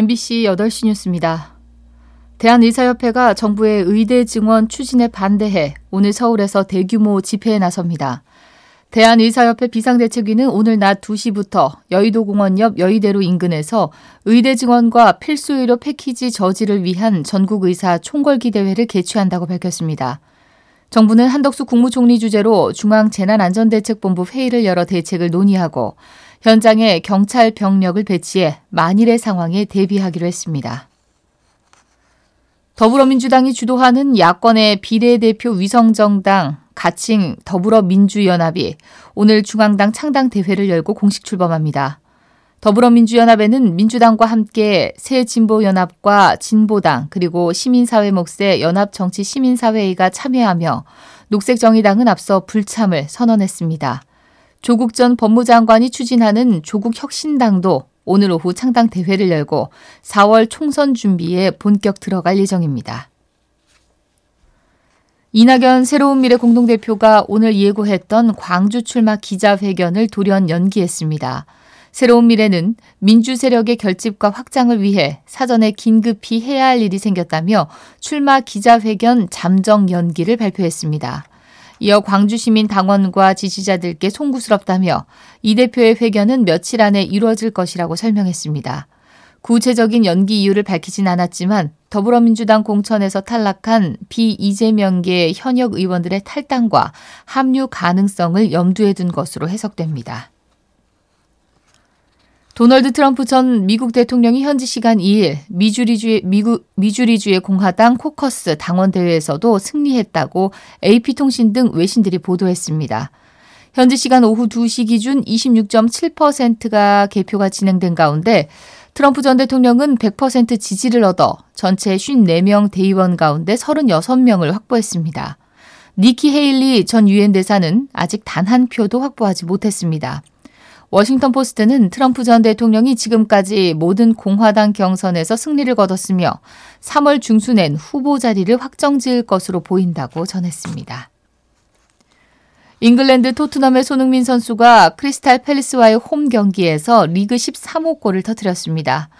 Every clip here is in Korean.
MBC 8시 뉴스입니다. 대한의사협회가 정부의 의대 증원 추진에 반대해 오늘 서울에서 대규모 집회에 나섭니다. 대한의사협회 비상대책위는 오늘 낮 2시부터 여의도공원 옆 여의대로 인근에서 의대 증원과 필수 의료 패키지 저지를 위한 전국의사 총궐기 대회를 개최한다고 밝혔습니다. 정부는 한덕수 국무총리 주재로 중앙재난안전대책본부 회의를 열어 대책을 논의하고 현장에 경찰 병력을 배치해 만일의 상황에 대비하기로 했습니다. 더불어민주당이 주도하는 야권의 비례대표 위성정당 가칭 더불어민주연합이 오늘 중앙당 창당 대회를 열고 공식 출범합니다. 더불어민주연합에는 민주당과 함께 새 진보연합과 진보당 그리고 시민사회 몫의 연합정치 시민사회회가 참여하며 녹색정의당은 앞서 불참을 선언했습니다. 조국 전 법무장관이 추진하는 조국 혁신당도 오늘 오후 창당 대회를 열고 4월 총선 준비에 본격 들어갈 예정입니다. 이낙연 새로운 미래 공동대표가 오늘 예고했던 광주 출마 기자회견을 돌연 연기했습니다. 새로운 미래는 민주 세력의 결집과 확장을 위해 사전에 긴급히 해야 할 일이 생겼다며 출마 기자회견 잠정 연기를 발표했습니다. 이어 광주시민 당원과 지지자들께 송구스럽다며 이 대표의 회견은 며칠 안에 이루어질 것이라고 설명했습니다. 구체적인 연기 이유를 밝히진 않았지만 더불어민주당 공천에서 탈락한 비이재명계 현역 의원들의 탈당과 합류 가능성을 염두에 둔 것으로 해석됩니다. 도널드 트럼프 전 미국 대통령이 현지 시간 2일 미주리주의, 미국, 미주리주의 공화당 코커스 당원 대회에서도 승리했다고 AP통신 등 외신들이 보도했습니다. 현지 시간 오후 2시 기준 26.7%가 개표가 진행된 가운데 트럼프 전 대통령은 100% 지지를 얻어 전체 54명 대의원 가운데 36명을 확보했습니다. 니키 헤일리 전 유엔 대사는 아직 단 한 표도 확보하지 못했습니다. 워싱턴 포스트는 트럼프 전 대통령이 지금까지 모든 공화당 경선에서 승리를 거뒀으며 3월 중순엔 후보 자리를 확정 지을 것으로 보인다고 전했습니다. 잉글랜드 토트넘의 손흥민 선수가 크리스탈 팰리스와의 홈 경기에서 리그 13호 골을 터뜨렸습니다.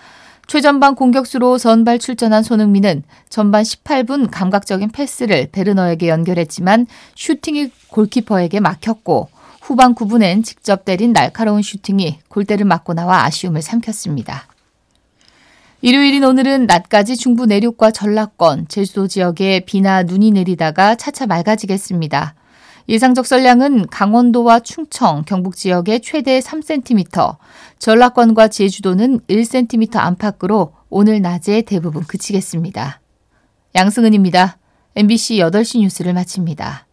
최전방 공격수로 선발 출전한 손흥민은 전반 18분 감각적인 패스를 베르너에게 연결했지만 슈팅이 골키퍼에게 막혔고 후반 9분엔 직접 때린 날카로운 슈팅이 골대를 맞고 나와 아쉬움을 삼켰습니다. 일요일인 오늘은 낮까지 중부 내륙과 전라권, 제주도 지역에 비나 눈이 내리다가 차차 맑아지겠습니다. 예상 적설량은 강원도와 충청, 경북 지역에 최대 3cm, 전라권과 제주도는 1cm 안팎으로 오늘 낮에 대부분 그치겠습니다. 양승은입니다. MBC 8시 뉴스를 마칩니다.